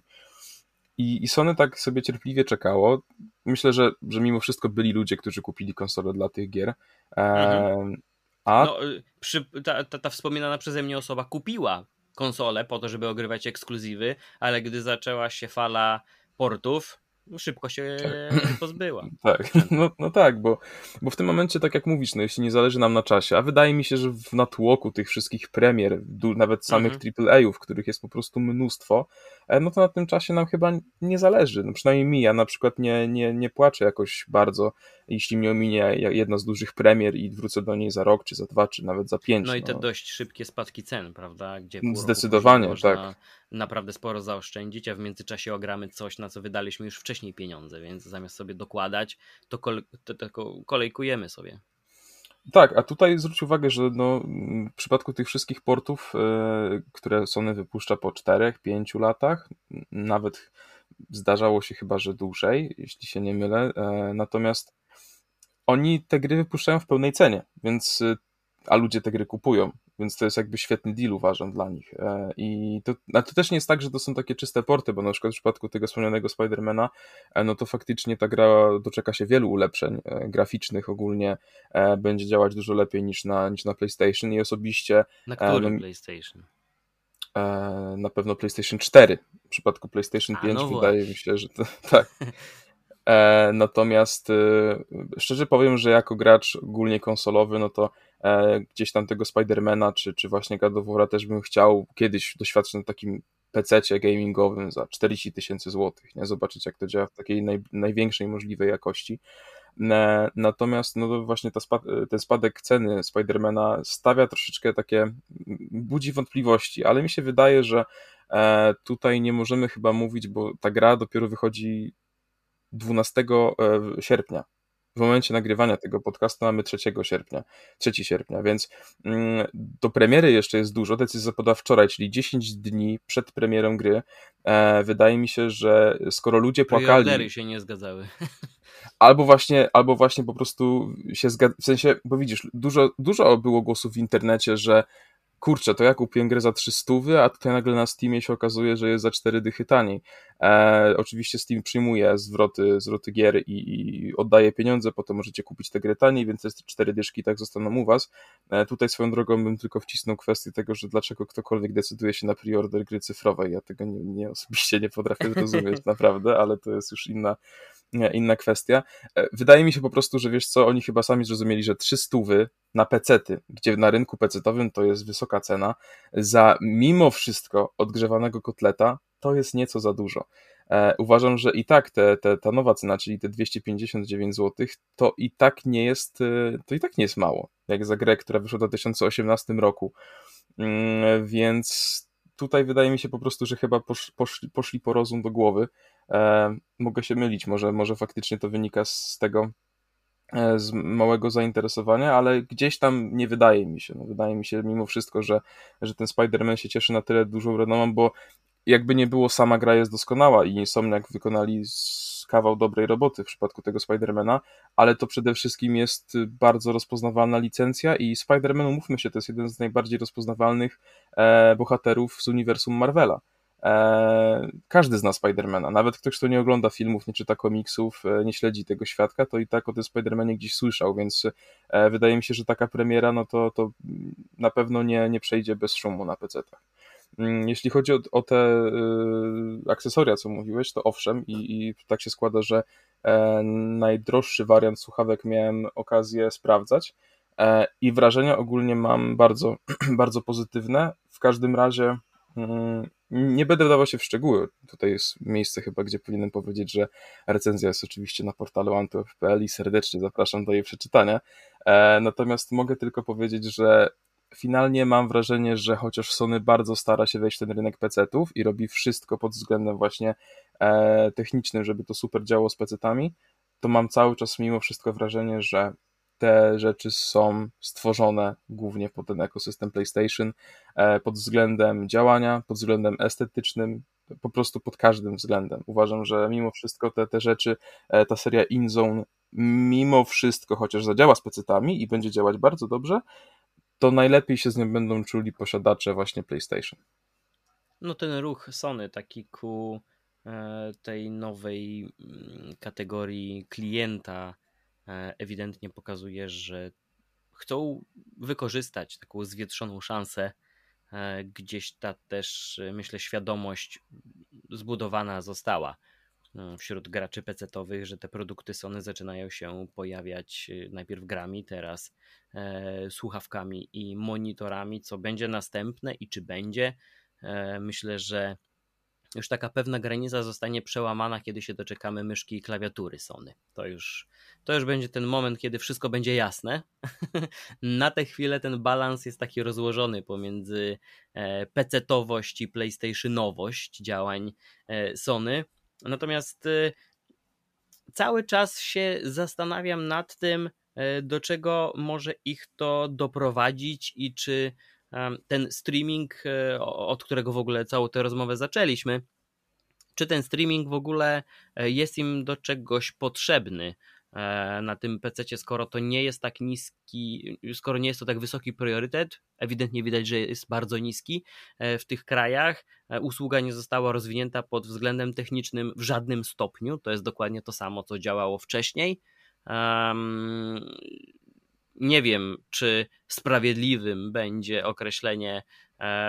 I, I Sony tak sobie cierpliwie czekało. Myślę, że, że mimo wszystko byli ludzie, którzy kupili konsolę dla tych gier. Mhm. A... No, y, przy, ta, ta, ta wspominana przeze mnie osoba kupiła konsolę po to, żeby ogrywać ekskluzywy, ale gdy zaczęła się fala portów, szybko się tak. pozbyła. tak, no, no tak, bo, bo w tym momencie, tak jak mówisz, no jeśli nie zależy nam na czasie, a wydaje mi się, że w natłoku tych wszystkich premier, nawet samych mhm. AAA-ów, których jest po prostu mnóstwo, e, no to na tym czasie nam chyba nie zależy. No przynajmniej mi, ja na przykład nie, nie, nie płaczę jakoś bardzo, jeśli mnie ominie jedna z dużych premier i wrócę do niej za rok, czy za dwa, czy nawet za pięć. No i te no. dość szybkie spadki cen, prawda? Gdzie Zdecydowanie, tak naprawdę sporo zaoszczędzić, a w międzyczasie ogramy coś, na co wydaliśmy już wcześniej pieniądze, więc zamiast sobie dokładać, to, to, to kolejkujemy sobie. Tak, a tutaj zwróć uwagę, że no, w przypadku tych wszystkich portów, yy, które Sony wypuszcza po 4-5 latach, nawet zdarzało się chyba, że dłużej, jeśli się nie mylę, yy, natomiast oni te gry wypuszczają w pełnej cenie, więc yy, a ludzie te gry kupują, więc to jest jakby świetny deal uważam dla nich. E, I to, a to też nie jest tak, że to są takie czyste porty, bo na przykład w przypadku tego wspomnianego Spidermana, e, no to faktycznie ta gra doczeka się wielu ulepszeń e, graficznych ogólnie, będzie działać dużo lepiej niż na, niż na PlayStation i osobiście... Na którym no, PlayStation? Na pewno PlayStation 4. W przypadku PlayStation 5 no wydaje mi się, że to, tak. Natomiast szczerze powiem, że jako gracz ogólnie konsolowy, no to gdzieś tam tego Spidermana, czy, czy właśnie God of też bym chciał kiedyś doświadczyć na takim PC-cie gamingowym za 40 tysięcy złotych, nie? Zobaczyć jak to działa w takiej naj, największej możliwej jakości. E, natomiast no właśnie ta ten spadek ceny Spidermana stawia troszeczkę takie, budzi wątpliwości, ale mi się wydaje, że e, tutaj nie możemy chyba mówić, bo ta gra dopiero wychodzi 12 sierpnia, w momencie nagrywania tego podcastu mamy 3 sierpnia, 3 sierpnia, więc mm, do premiery jeszcze jest dużo. Decyzja zapadła wczoraj, czyli 10 dni przed premierą gry. E, wydaje mi się, że skoro ludzie płakali. się nie zgadzały. Albo właśnie, albo właśnie po prostu się zgadzały. W sensie, bo widzisz, dużo, dużo było głosów w internecie, że kurczę, to ja kupiłem grę za 300, a tutaj nagle na Steamie się okazuje, że jest za 4 dychy taniej. E, oczywiście Steam przyjmuje zwroty, zwroty gier i, i oddaje pieniądze, potem możecie kupić te gry taniej, więc te 4 dyszki tak zostaną u was. E, tutaj swoją drogą bym tylko wcisnął kwestię tego, że dlaczego ktokolwiek decyduje się na preorder gry cyfrowej. Ja tego nie, nie osobiście nie potrafię zrozumieć, naprawdę, ale to jest już inna, inna kwestia. E, wydaje mi się po prostu, że wiesz co, oni chyba sami zrozumieli, że 300 na pecety, gdzie na rynku pecetowym to jest wysoka cena, za mimo wszystko odgrzewanego kotleta to jest nieco za dużo. E, uważam, że i tak te, te, ta nowa cena, czyli te 259 zł, to i tak nie jest, e, to i tak nie jest mało, jak za grę, która wyszła w 2018 roku. Mm, więc tutaj wydaje mi się po prostu, że chyba poszli, poszli po rozum do głowy. E, mogę się mylić, może, może faktycznie to wynika z tego, e, z małego zainteresowania, ale gdzieś tam nie wydaje mi się. No, wydaje mi się mimo wszystko, że, że ten Spider-Man się cieszy na tyle dużą renomą, bo jakby nie było, sama gra jest doskonała i Insomniac wykonali kawał dobrej roboty w przypadku tego Spidermana, ale to przede wszystkim jest bardzo rozpoznawalna licencja i Spider-Man, umówmy się, to jest jeden z najbardziej rozpoznawalnych e, bohaterów z uniwersum Marvela. E, każdy zna Spidermana, nawet ktoś, kto nie ogląda filmów, nie czyta komiksów, e, nie śledzi tego świadka, to i tak o tym Spidermanie gdzieś słyszał, więc e, wydaje mi się, że taka premiera, no to, to na pewno nie, nie przejdzie bez szumu na PC-tach. Mm, jeśli chodzi o, o te y, akcesoria, co mówiłeś, to owszem, i, i tak się składa, że e, najdroższy wariant słuchawek miałem okazję sprawdzać e, i wrażenia ogólnie mam bardzo, bardzo pozytywne. W każdym razie nie będę wdawał się w szczegóły. Tutaj jest miejsce chyba, gdzie powinienem powiedzieć, że recenzja jest oczywiście na portalu antweb.pl i serdecznie zapraszam do jej przeczytania. E, natomiast mogę tylko powiedzieć, że finalnie mam wrażenie, że chociaż Sony bardzo stara się wejść w ten rynek PC-ów i robi wszystko pod względem właśnie e, technicznym, żeby to super działało z PC-tami, to mam cały czas mimo wszystko wrażenie, że te rzeczy są stworzone głównie pod ten ekosystem PlayStation, e, pod względem działania, pod względem estetycznym, po prostu pod każdym względem. Uważam, że mimo wszystko te, te rzeczy, e, ta seria InZone, mimo wszystko, chociaż zadziała z PC-tami i będzie działać bardzo dobrze, to najlepiej się z nią będą czuli posiadacze właśnie PlayStation. No ten ruch Sony taki ku e, tej nowej mm, kategorii klienta ewidentnie pokazuje, że chcą wykorzystać taką zwietrzoną szansę. E, gdzieś ta też, myślę, świadomość zbudowana została wśród graczy PC-owych, że te produkty Sony zaczynają się pojawiać najpierw grami, teraz e, słuchawkami i monitorami. Co będzie następne i czy będzie? E, myślę, że już taka pewna granica zostanie przełamana, kiedy się doczekamy myszki i klawiatury Sony. To już, to już będzie ten moment, kiedy wszystko będzie jasne. Na tę chwilę ten balans jest taki rozłożony pomiędzy e, PC-towość i PlayStationowość działań e, Sony. Natomiast y, cały czas się zastanawiam nad tym, do czego może ich to doprowadzić i czy ten streaming, y, od którego w ogóle całą tę rozmowę zaczęliśmy, czy ten streaming w ogóle jest im do czegoś potrzebny. E, na tym PC, skoro to nie jest tak niski, skoro nie jest to tak wysoki priorytet, ewidentnie widać, że jest bardzo niski e, w tych krajach. E, usługa nie została rozwinięta pod względem technicznym w żadnym stopniu. To jest dokładnie to samo, co działało wcześniej. Nie wiem, czy sprawiedliwym będzie określenie,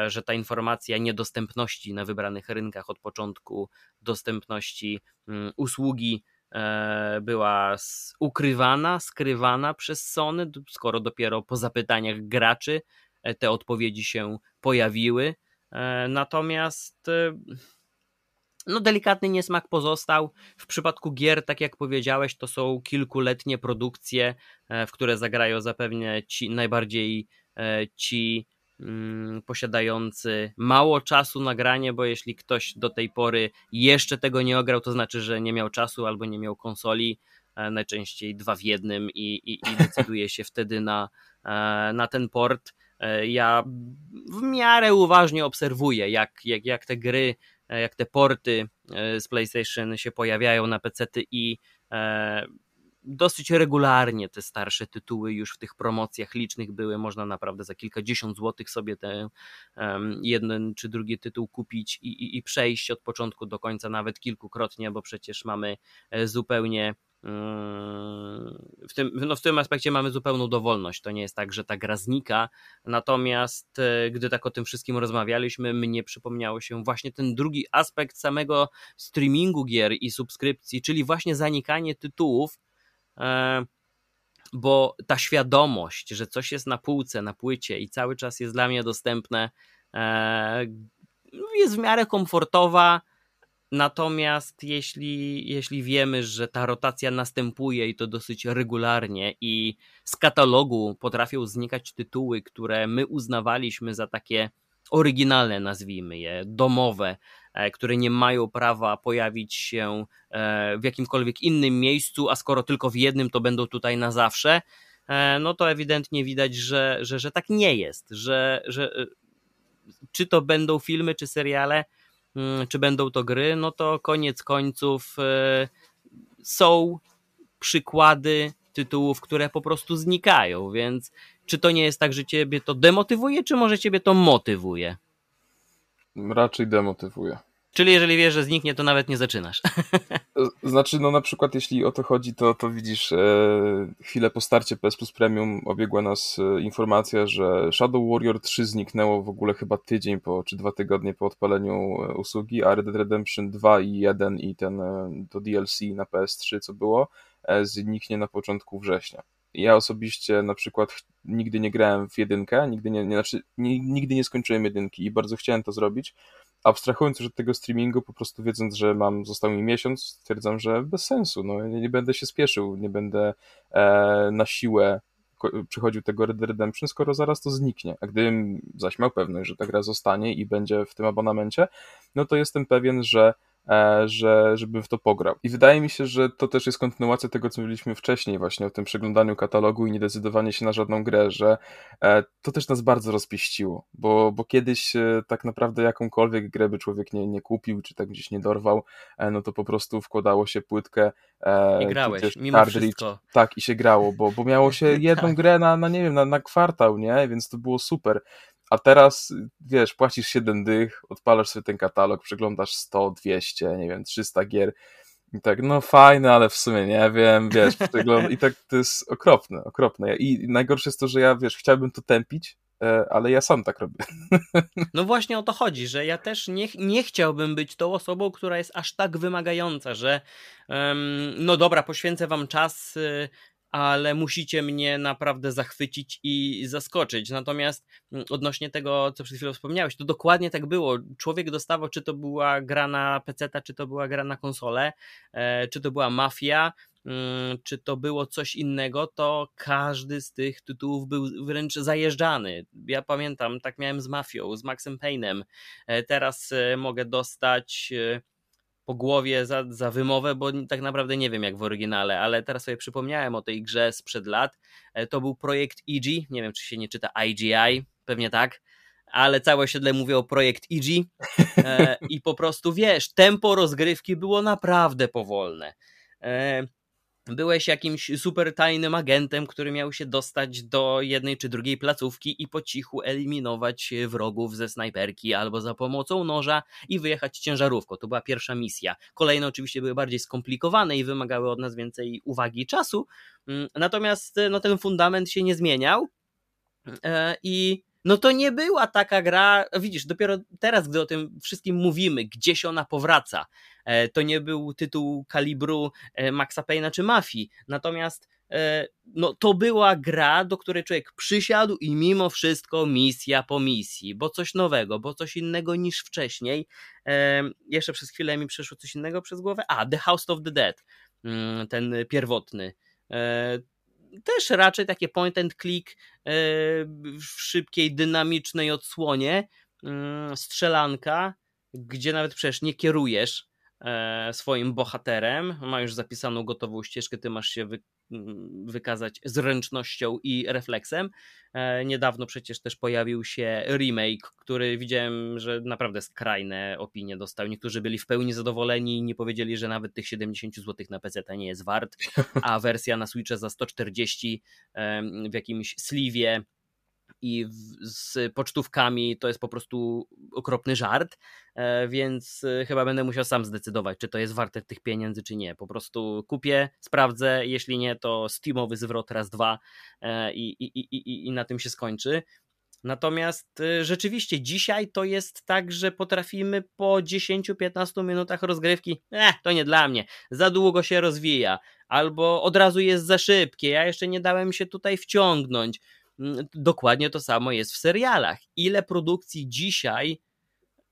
że ta informacja niedostępności na wybranych rynkach od początku dostępności mm, usługi E, była ukrywana, skrywana przez Sony, skoro dopiero po zapytaniach graczy e, te odpowiedzi się pojawiły. E, natomiast no delikatny niesmak pozostał. W przypadku gier, tak jak powiedziałeś, to są kilkuletnie produkcje, w które zagrają zapewne ci najbardziej ci Mm, posiadający mało czasu na granie, bo jeśli ktoś do tej pory jeszcze tego nie ograł, to znaczy, że nie miał czasu albo nie miał konsoli, e, najczęściej dwa w jednym i, i, i decyduje się wtedy na, e, na ten port. E, ja w miarę uważnie obserwuję, jak, jak, jak te gry, jak te porty z PlayStation się pojawiają na PC i dosyć regularnie te starsze tytuły już w tych promocjach licznych były. Można naprawdę za kilkadziesiąt złotych sobie ten jeden czy drugi tytuł kupić i, i, i przejść od początku do końca, nawet kilkukrotnie, bo przecież mamy e, zupełnie w tym, no w tym aspekcie mamy zupełną dowolność. To nie jest tak, że ta gra znika. Natomiast e, gdy tak o tym wszystkim rozmawialiśmy, mnie przypomniało się właśnie ten drugi aspekt samego streamingu gier i subskrypcji, czyli właśnie zanikanie tytułów, E, bo ta świadomość, że coś jest na półce, na płycie i cały czas jest dla mnie dostępne, e, jest w miarę komfortowa. Natomiast jeśli, jeśli wiemy, że ta rotacja następuje i to dosyć regularnie, i z katalogu potrafią znikać tytuły, które my uznawaliśmy za takie oryginalne, nazwijmy je, domowe, e, które nie mają prawa pojawić się e, w jakimkolwiek innym miejscu, a skoro tylko w jednym, to będą tutaj na zawsze, e, no to ewidentnie widać, że, że, że tak nie jest, że, że czy to będą filmy, czy seriale, czy będą to gry, no to koniec końców są przykłady tytułów, które po prostu znikają, więc czy to nie jest tak, że ciebie to demotywuje, czy może ciebie to motywuje? Raczej demotywuje. Czyli jeżeli wiesz, że zniknie, to nawet nie zaczynasz. Znaczy, no na przykład jeśli o to chodzi, to, to widzisz, e, chwilę po starcie PS Plus Premium obiegła nas e, informacja, że Shadow Warrior 3 zniknęło w ogóle chyba tydzień po, czy dwa tygodnie po odpaleniu e, usługi, a Red Dead Redemption 2 i 1 i ten e, to DLC na PS3, co było, e, zniknie na początku września. Ja osobiście na przykład nigdy nie grałem w jedynkę, nigdy nie, nie, znaczy, nie, nigdy nie skończyłem jedynki i bardzo chciałem to zrobić. Abstrahując już od tego streamingu, po prostu wiedząc, że mam, został mi miesiąc, stwierdzam, że bez sensu. No, nie, będę się spieszył, nie będę e, na siłę przychodził tego Red Redemption, skoro zaraz to zniknie. A gdybym zaś miał pewność, że ta gra zostanie i będzie w tym abonamencie, no to jestem pewien, że że, żebym w to pograł. I wydaje mi się, że to też jest kontynuacja tego, co mówiliśmy wcześniej właśnie o tym przeglądaniu katalogu i niedecydowanie się na żadną grę, że e, to też nas bardzo rozpieściło, bo, bo kiedyś e, tak naprawdę jakąkolwiek grę by człowiek nie, nie kupił, czy tak gdzieś nie dorwał, no to po prostu wkładało się płytkę i grałeś, mimo wszystko. Tak, i się grało, bo, bo miało się jedną tak. grę na, na nie wiem, na, na kwartał, nie? Więc to było super. A teraz, wiesz, płacisz 7 dych, odpalasz sobie ten katalog, przeglądasz 100, 200, nie wiem, 300 gier i tak, no fajne, ale w sumie nie wiem, wiesz, i tak to jest okropne, okropne. I najgorsze jest to, że ja, wiesz, chciałbym to tępić, e, ale ja sam tak robię. No właśnie o to chodzi, że ja też nie, nie chciałbym być tą osobą, która jest aż tak wymagająca, że um, no dobra, poświęcę wam czas, y, ale musicie mnie naprawdę zachwycić i zaskoczyć. Natomiast mm, odnośnie tego, co przed chwilą wspomniałeś, to dokładnie tak było. Człowiek dostawał, czy to była gra na PC, czy to była gra na konsolę, e, czy to była mafia, mm, czy to było coś innego, to każdy z tych tytułów był wręcz zajeżdżany. Ja pamiętam, tak miałem z Mafią, z Maxem Payne'em. E, teraz e, mogę dostać po głowie za, za wymowę, bo tak naprawdę nie wiem jak w oryginale, ale teraz sobie przypomniałem o tej grze sprzed lat. E, to był projekt EG, nie wiem czy się nie czyta IGI, pewnie tak, ale całe osiedle mówi o projekt EG e, i po prostu wiesz, tempo rozgrywki było naprawdę powolne. E, byłeś jakimś super tajnym agentem, który miał się dostać do jednej czy drugiej placówki i po cichu eliminować wrogów ze snajperki albo za pomocą noża i wyjechać ciężarówką. To była pierwsza misja. Kolejne oczywiście były bardziej skomplikowane i wymagały od nas więcej uwagi i czasu. Mm, natomiast no, ten fundament się nie zmieniał e, i no to nie była taka gra, widzisz, dopiero teraz, gdy o tym wszystkim mówimy, gdzieś ona powraca, e, to nie był tytuł kalibru e, Maxa Payne'a czy Mafii, natomiast e, no, to była gra, do której człowiek przysiadł i mimo wszystko misja po misji, bo coś nowego, bo coś innego niż wcześniej. Jeszcze przez chwilę mi przeszło coś innego przez głowę. A, The House of the Dead, mm, ten pierwotny też raczej takie point and click e, w szybkiej, dynamicznej odsłonie, mm, strzelanka, gdzie nawet przecież nie kierujesz swoim bohaterem, ma już zapisaną gotową ścieżkę, ty masz się wy, wykazać zręcznością i refleksem. E, niedawno przecież też pojawił się remake, który widziałem, że naprawdę skrajne opinie dostał. Niektórzy byli w pełni zadowoleni i nie powiedzieli, że nawet tych 70 zł na PC nie jest wart, a wersja na Switcha za 140 w jakimś sliwie i z pocztówkami to jest po prostu okropny żart, e, więc e, chyba będę musiał sam zdecydować, czy to jest warte tych pieniędzy, czy nie. Po prostu kupię, sprawdzę, jeśli nie, to Steamowy zwrot raz, dwa e, i, i, i, i na tym się skończy. Natomiast rzeczywiście dzisiaj to jest tak, że potrafimy po 10-15 minutach rozgrywki, eh, to nie dla mnie, za długo się rozwija, albo od razu jest za szybkie, ja jeszcze nie dałem się tutaj wciągnąć. Dokładnie to samo jest w serialach. Ile produkcji dzisiaj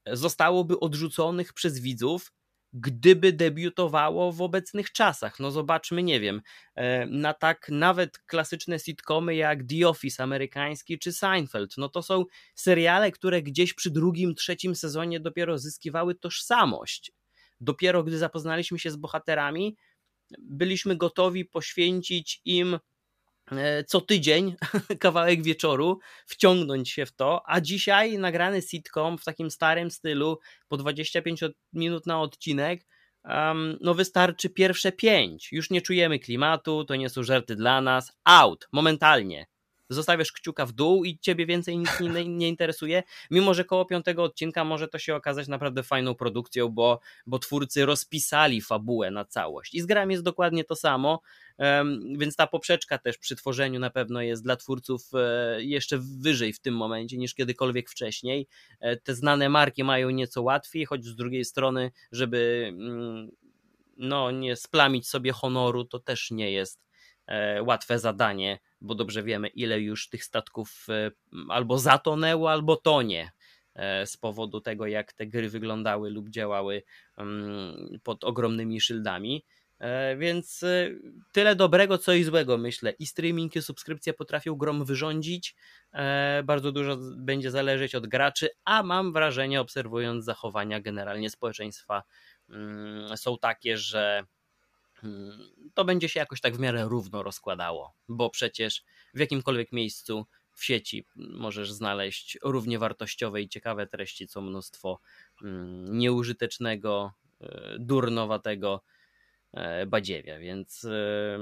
zostałoby odrzuconych przez widzów, gdyby debiutowało w obecnych czasach. No zobaczmy, nie wiem, e, na tak nawet klasyczne sitcomy jak The Office amerykański czy Seinfeld, no to są seriale, które gdzieś przy drugim, trzecim sezonie dopiero zyskiwały tożsamość. Dopiero gdy zapoznaliśmy się z bohaterami, byliśmy gotowi poświęcić im co tydzień kawałek wieczoru, wciągnąć się w to, a dzisiaj nagrany sitcom w takim starym stylu po 25 minut na odcinek, um, no wystarczy pierwsze pięć. Już nie czujemy klimatu, to nie są żarty dla nas. Out, momentalnie zostawiasz kciuka w dół i ciebie więcej nic nie, nie, interesuje, mimo że koło piątego odcinka może to się okazać naprawdę fajną produkcją, bo, bo twórcy rozpisali fabułę na całość. I z grami jest dokładnie to samo, więc ta poprzeczka też przy tworzeniu na pewno jest dla twórców e, jeszcze wyżej w tym momencie niż kiedykolwiek wcześniej. E, te znane marki mają nieco łatwiej, choć z drugiej strony, żeby mm, no, nie splamić sobie honoru, to też nie jest e, łatwe zadanie bo dobrze wiemy, ile już tych statków e, albo zatonęło, albo tonie e, z powodu tego, jak te gry wyglądały lub działały mm, pod ogromnymi szyldami. E, więc tyle dobrego, co i złego, myślę. I streaming, i subskrypcje potrafią grom wyrządzić. Bardzo dużo będzie zależeć od graczy, a mam wrażenie, obserwując zachowania generalnie społeczeństwa, mm, są takie, że to będzie się jakoś tak w miarę równo rozkładało, bo przecież w jakimkolwiek miejscu w sieci możesz znaleźć równie wartościowe i ciekawe treści, co mnóstwo mm, nieużytecznego, e, durnowatego e, badziewia, więc e,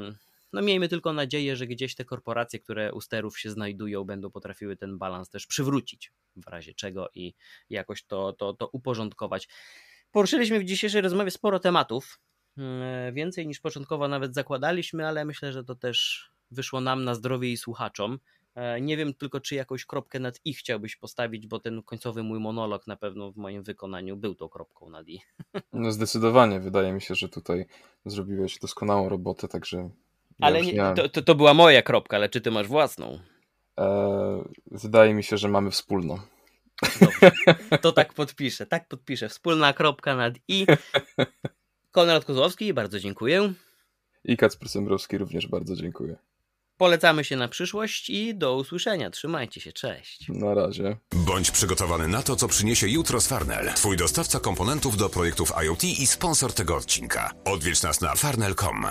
no miejmy tylko nadzieję, że gdzieś te korporacje, które u sterów się znajdują, będą potrafiły ten balans też przywrócić w razie czego i jakoś to, to, to uporządkować. Poruszyliśmy w dzisiejszej rozmowie sporo tematów, więcej niż początkowo nawet zakładaliśmy, ale myślę, że to też wyszło nam na zdrowie i słuchaczom. E, nie wiem tylko, czy jakąś kropkę nad i chciałbyś postawić, bo ten końcowy mój monolog na pewno w moim wykonaniu był tą kropką nad i. No zdecydowanie, wydaje mi się, że tutaj zrobiłeś doskonałą robotę, także... ale nie, to, to, to, była moja kropka, ale czy ty masz własną? E, wydaje mi się, że mamy wspólną. Dobrze, to tak podpiszę, tak podpiszę. Wspólna kropka nad i. Konrad Kozłowski, bardzo dziękuję. I Kacper Sembrowski również bardzo dziękuję. Polecamy się na przyszłość i do usłyszenia. Trzymajcie się, cześć. Na razie. Bądź przygotowany na to, co przyniesie jutro z Farnell. Twój dostawca komponentów do projektów IoT i sponsor tego odcinka. Odwiedź nas na farnell.com.